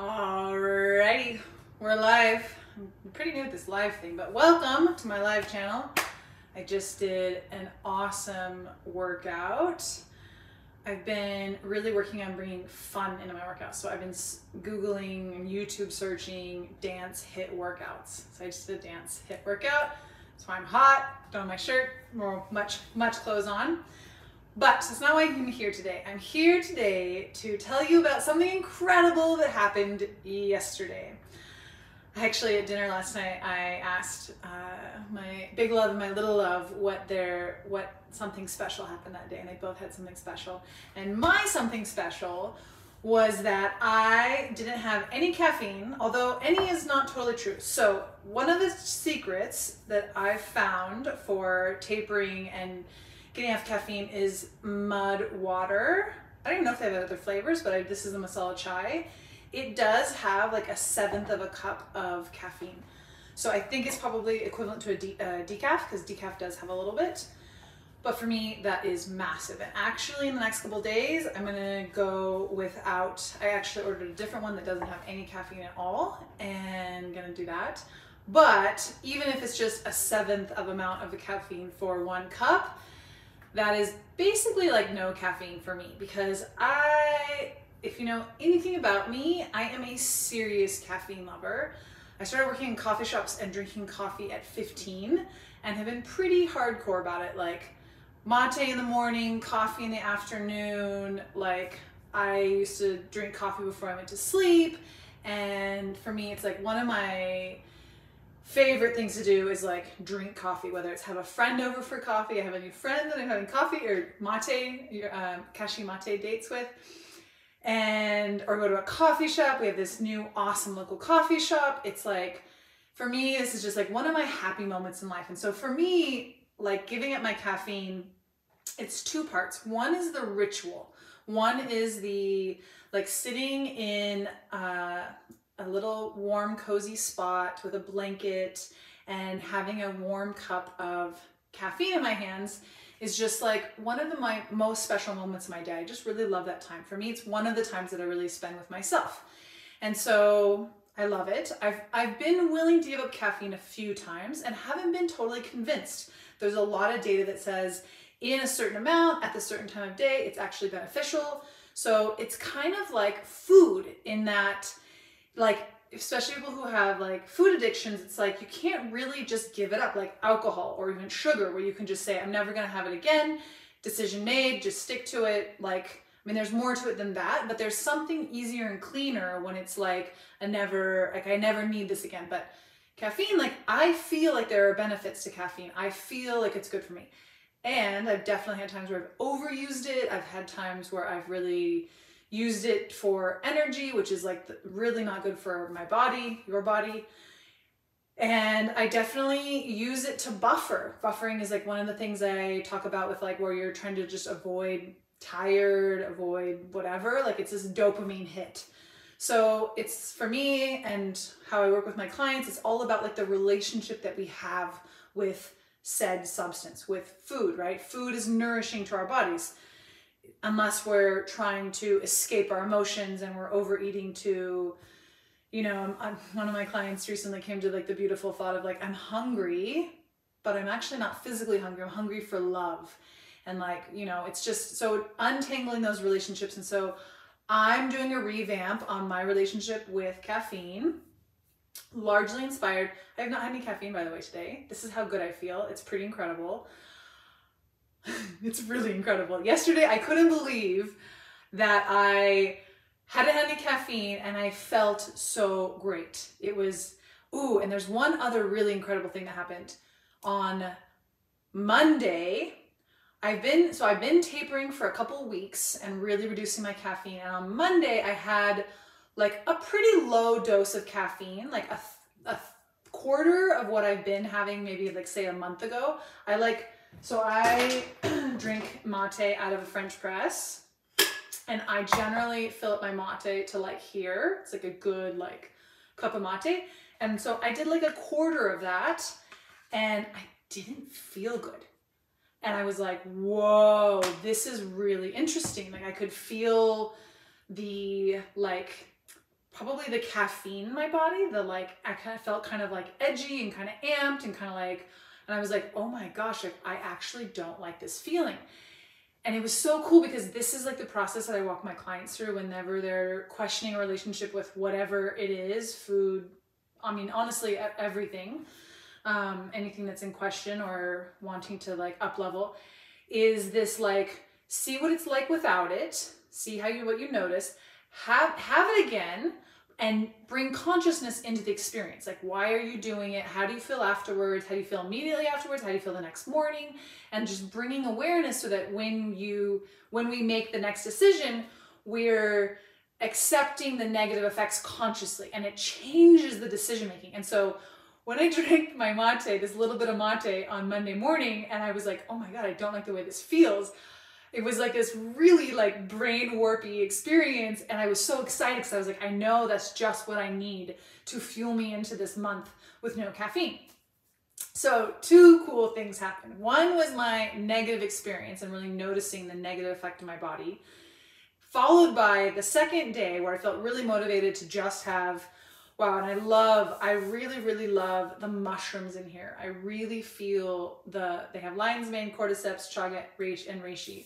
Alrighty, we're live. I'm pretty new at this live thing, but welcome to my live channel. I just did an awesome workout. I've been really working on bringing fun into my workouts. So I've been Googling and YouTube searching dance HIIT workouts. So I just did a dance HIIT workout. So I'm hot, don't have my shirt, more much, much clothes on. But that's not why I'm here today. I'm here today to tell you about something incredible that happened yesterday. Actually, at dinner last night, I asked uh, my big love and my little love what their what something special happened that day, and they both had something special. And my something special was that I didn't have any caffeine, although any is not totally true. So one of the secrets that I've found for tapering and getting off caffeine is mud water. I don't even know if they have other flavors, but I, this is the masala chai. It does have like a seventh of a cup of caffeine. So I think it's probably equivalent to a de uh, decaf because decaf does have a little bit. But for me, that is massive. And actually in the next couple days, I'm gonna go without, I actually ordered a different one that doesn't have any caffeine at all and gonna do that. But even if it's just a seventh of amount of the caffeine for one cup, that is basically like no caffeine for me because I, if you know anything about me, I am a serious caffeine lover. I started working in coffee shops and drinking coffee at 15 and have been pretty hardcore about it. Like mate in the morning, coffee in the afternoon. Like I used to drink coffee before I went to sleep. And for me, it's like one of my favorite things to do is like drink coffee, whether it's have a friend over for coffee. I have a new friend that I'm having coffee or mate, your um, kashi mate dates with. And, or go to a coffee shop. We have this new awesome local coffee shop. It's like, for me, this is just like one of my happy moments in life. And so for me, like giving up my caffeine, it's two parts. One is the ritual. One is the like sitting in uh, a little warm, cozy spot with a blanket and having a warm cup of caffeine in my hands is just like one of the, my most special moments of my day. I just really love that time. For me, it's one of the times that I really spend with myself. And so I love it. I've, I've been willing to give up caffeine a few times and haven't been totally convinced. There's a lot of data that says in a certain amount at the certain time of day, it's actually beneficial. So it's kind of like food in that like especially people who have like food addictions, it's like you can't really just give it up, like alcohol or even sugar, where you can just say, I'm never gonna have it again. Decision made, just stick to it. Like, I mean, there's more to it than that, but there's something easier and cleaner when it's like, I never, like, I never need this again. But caffeine, like, I feel like there are benefits to caffeine. I feel like it's good for me. And I've definitely had times where I've overused it. I've had times where I've really, used it for energy, which is like really not good for my body, your body. And I definitely use it to buffer. Buffering is like one of the things I talk about with like where you're trying to just avoid tired, avoid whatever. Like it's this dopamine hit. So it's for me and how I work with my clients, it's all about like the relationship that we have with said substance, with food, right? Food is nourishing to our bodies unless we're trying to escape our emotions and we're overeating to you know I'm, one of my clients recently came to like the beautiful thought of like i'm hungry but i'm actually not physically hungry. I'm hungry for love. And like you know it's just so untangling those relationships. And so i'm doing a revamp on my relationship with caffeine largely inspired. I have not had any caffeine by the way today. This is how good i feel. It's pretty incredible it's really incredible. Yesterday, I couldn't believe that I hadn't had any caffeine and I felt so great. It was, ooh, and there's one other really incredible thing that happened. On Monday, I've been, so I've been tapering for a couple weeks and really reducing my caffeine. And on Monday, I had like a pretty low dose of caffeine, like a, a quarter of what I've been having maybe like say a month ago. I like so I drink mate out of a French press and I generally fill up my mate to like here. It's like a good like cup of mate. And so I did like a quarter of that and I didn't feel good. And I was like, whoa, this is really interesting. Like I could feel the like probably the caffeine in my body. The like, I kind of felt kind of like edgy and kind of amped and kind of like, and I was like, oh my gosh, like I actually don't like this feeling. And it was so cool because this is like the process that I walk my clients through whenever they're questioning a relationship with whatever it is food. I mean, honestly, everything, um, anything that's in question or wanting to like up level is this like, see what it's like without it, see how you, what you notice, have, have it again, and bring consciousness into the experience. Like, why are you doing it? How do you feel afterwards? How do you feel immediately afterwards? How do you feel the next morning? And just bringing awareness so that when you, when we make the next decision, we're accepting the negative effects consciously and it changes the decision making. And so when I drank my mate, this little bit of mate on Monday morning, and I was like, oh my God, I don't like the way this feels it was like this really like brain warpy experience and i was so excited because i was like i know that's just what i need to fuel me into this month with no caffeine. So two cool things happened. One was my negative experience and really noticing the negative effect of my body followed by the second day where i felt really motivated to just have wow and i love i really really love the mushrooms in here. I really feel the they have lion's mane cordyceps chaga reishi, and reishi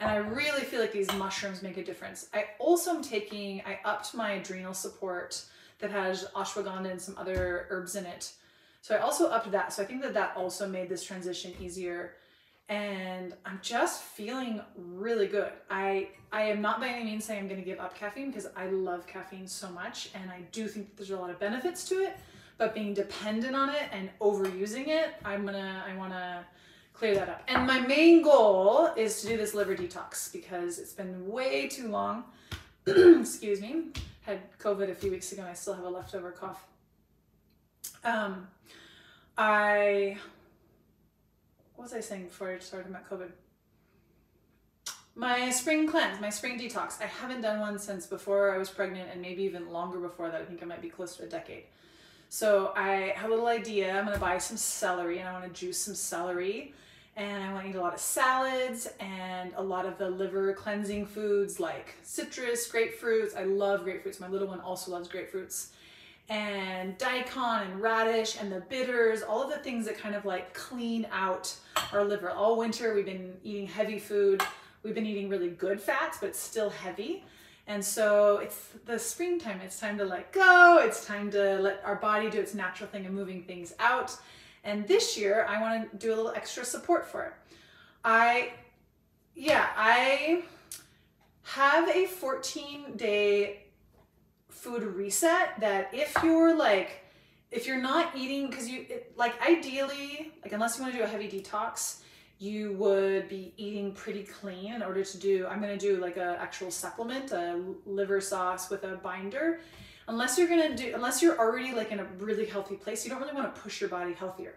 and I really feel like these mushrooms make a difference. I also am taking, I upped my adrenal support that has ashwagandha and some other herbs in it. So I also upped that. So I think that that also made this transition easier. And I'm just feeling really good. I I am not by any means saying I'm going to give up caffeine because I love caffeine so much, and I do think that there's a lot of benefits to it. But being dependent on it and overusing it, I'm gonna I want to clear that up. And my main goal is to do this liver detox because it's been way too long. Excuse me. Had COVID a few weeks ago and I still have a leftover cough. Um, I, what was I saying before I started about COVID? My spring cleanse, my spring detox. I haven't done one since before I was pregnant and maybe even longer before that. I think I might be close to a decade. So I have a little idea. I'm gonna buy some celery and I wanna juice some celery and I want to eat a lot of salads and a lot of the liver cleansing foods like citrus, grapefruits. I love grapefruits. My little one also loves grapefruits. And daikon and radish and the bitters, all of the things that kind of like clean out our liver. All winter we've been eating heavy food. We've been eating really good fats, but it's still heavy. And so it's the springtime. It's time to let go. It's time to let our body do its natural thing of moving things out. And this year, I want to do a little extra support for it. I, yeah, I have a 14 day food reset that if you're like, if you're not eating, because you, it, like ideally, like unless you want to do a heavy detox, you would be eating pretty clean in order to do, I'm to do like a actual supplement, a liver sauce with a binder unless you're gonna do, unless you're already like in a really healthy place, you don't really wanna push your body healthier.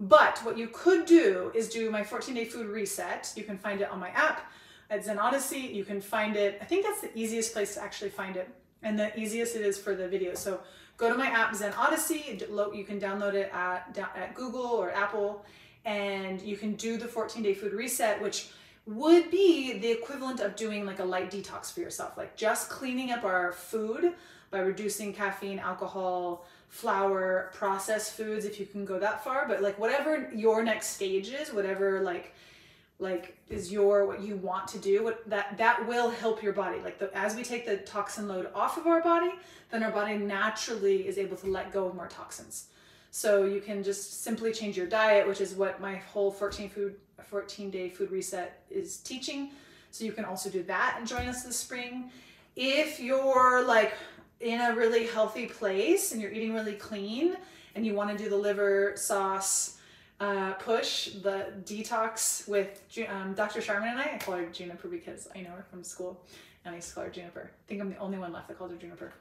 But what you could do is do my 14 day food reset. You can find it on my app at Zen Odyssey. You can find it, I think that's the easiest place to actually find it and the easiest it is for the video. So go to my app Zen Odyssey. You can download it at, at Google or Apple and you can do the 14 day food reset, which would be the equivalent of doing like a light detox for yourself, like just cleaning up our food by reducing caffeine, alcohol, flour, processed foods if you can go that far, but like whatever your next stage is, whatever like like is your what you want to do what that that will help your body. Like the, as we take the toxin load off of our body then our body naturally is able to let go of more toxins so you can just simply change your diet which is what my whole 14 food 14 day food reset is teaching so you can also do that and join us this spring if you're like in a really healthy place and you're eating really clean and you want to do the liver sauce uh, push, the detox with um, Dr. Sharman and I, I call her Juniper because I know her from school and I used to call her Juniper. I think I'm the only one left that calls her Juniper.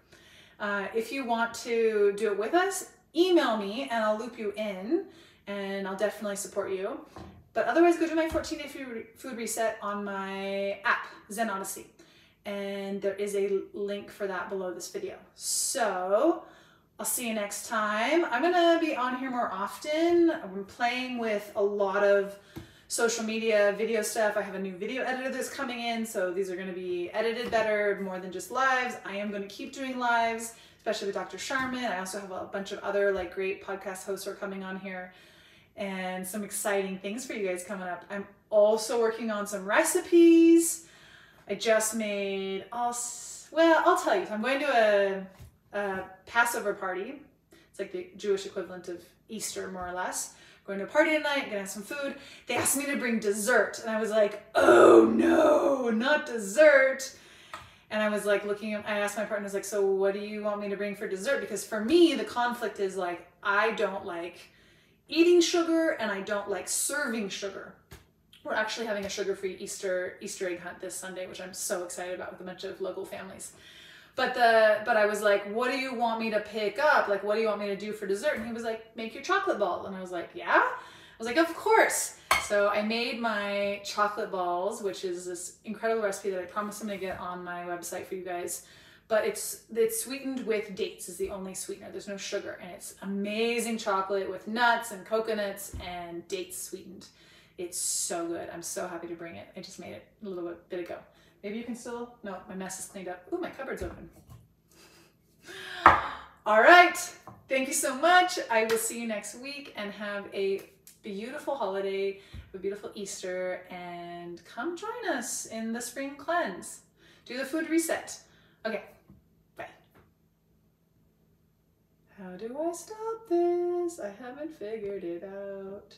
Uh, if you want to do it with us, email me and I'll loop you in and I'll definitely support you. But otherwise, go to my 14 day food reset on my app, Zen Odyssey and there is a link for that below this video. So I'll see you next time. I'm gonna be on here more often. I'm playing with a lot of social media video stuff. I have a new video editor that's coming in, so these are to be edited better, more than just lives. I am to keep doing lives, especially with Dr. Sharman. I also have a bunch of other like great podcast hosts who are coming on here and some exciting things for you guys coming up. I'm also working on some recipes. I just made all well, I'll tell you. I'm going to a, a Passover party. It's like the Jewish equivalent of Easter, more or less going to a party tonight, gonna have some food. They asked me to bring dessert, and I was like, oh no, not dessert. And I was like looking I asked my partner, I was like, so what do you want me to bring for dessert? Because for me, the conflict is like, I don't like eating sugar and I don't like serving sugar. We're actually having a sugar-free Easter Easter egg hunt this Sunday, which I'm so excited about with a bunch of local families. But the but I was like, what do you want me to pick up? Like, what do you want me to do for dessert? And he was like, make your chocolate ball. And I was like, yeah. I was like, of course. So I made my chocolate balls, which is this incredible recipe that I promised I'm gonna get on my website for you guys. But it's it's sweetened with dates is the only sweetener. There's no sugar, and it's amazing chocolate with nuts and coconuts and dates sweetened. It's so good. I'm so happy to bring it. I just made it a little bit, bit ago. Maybe you can still, no, my mess is cleaned up. Ooh, my cupboard's open. All right. Thank you so much. I will see you next week and have a beautiful holiday, a beautiful Easter, and come join us in the spring cleanse. Do the food reset. Okay, bye. How do I stop this? I haven't figured it out.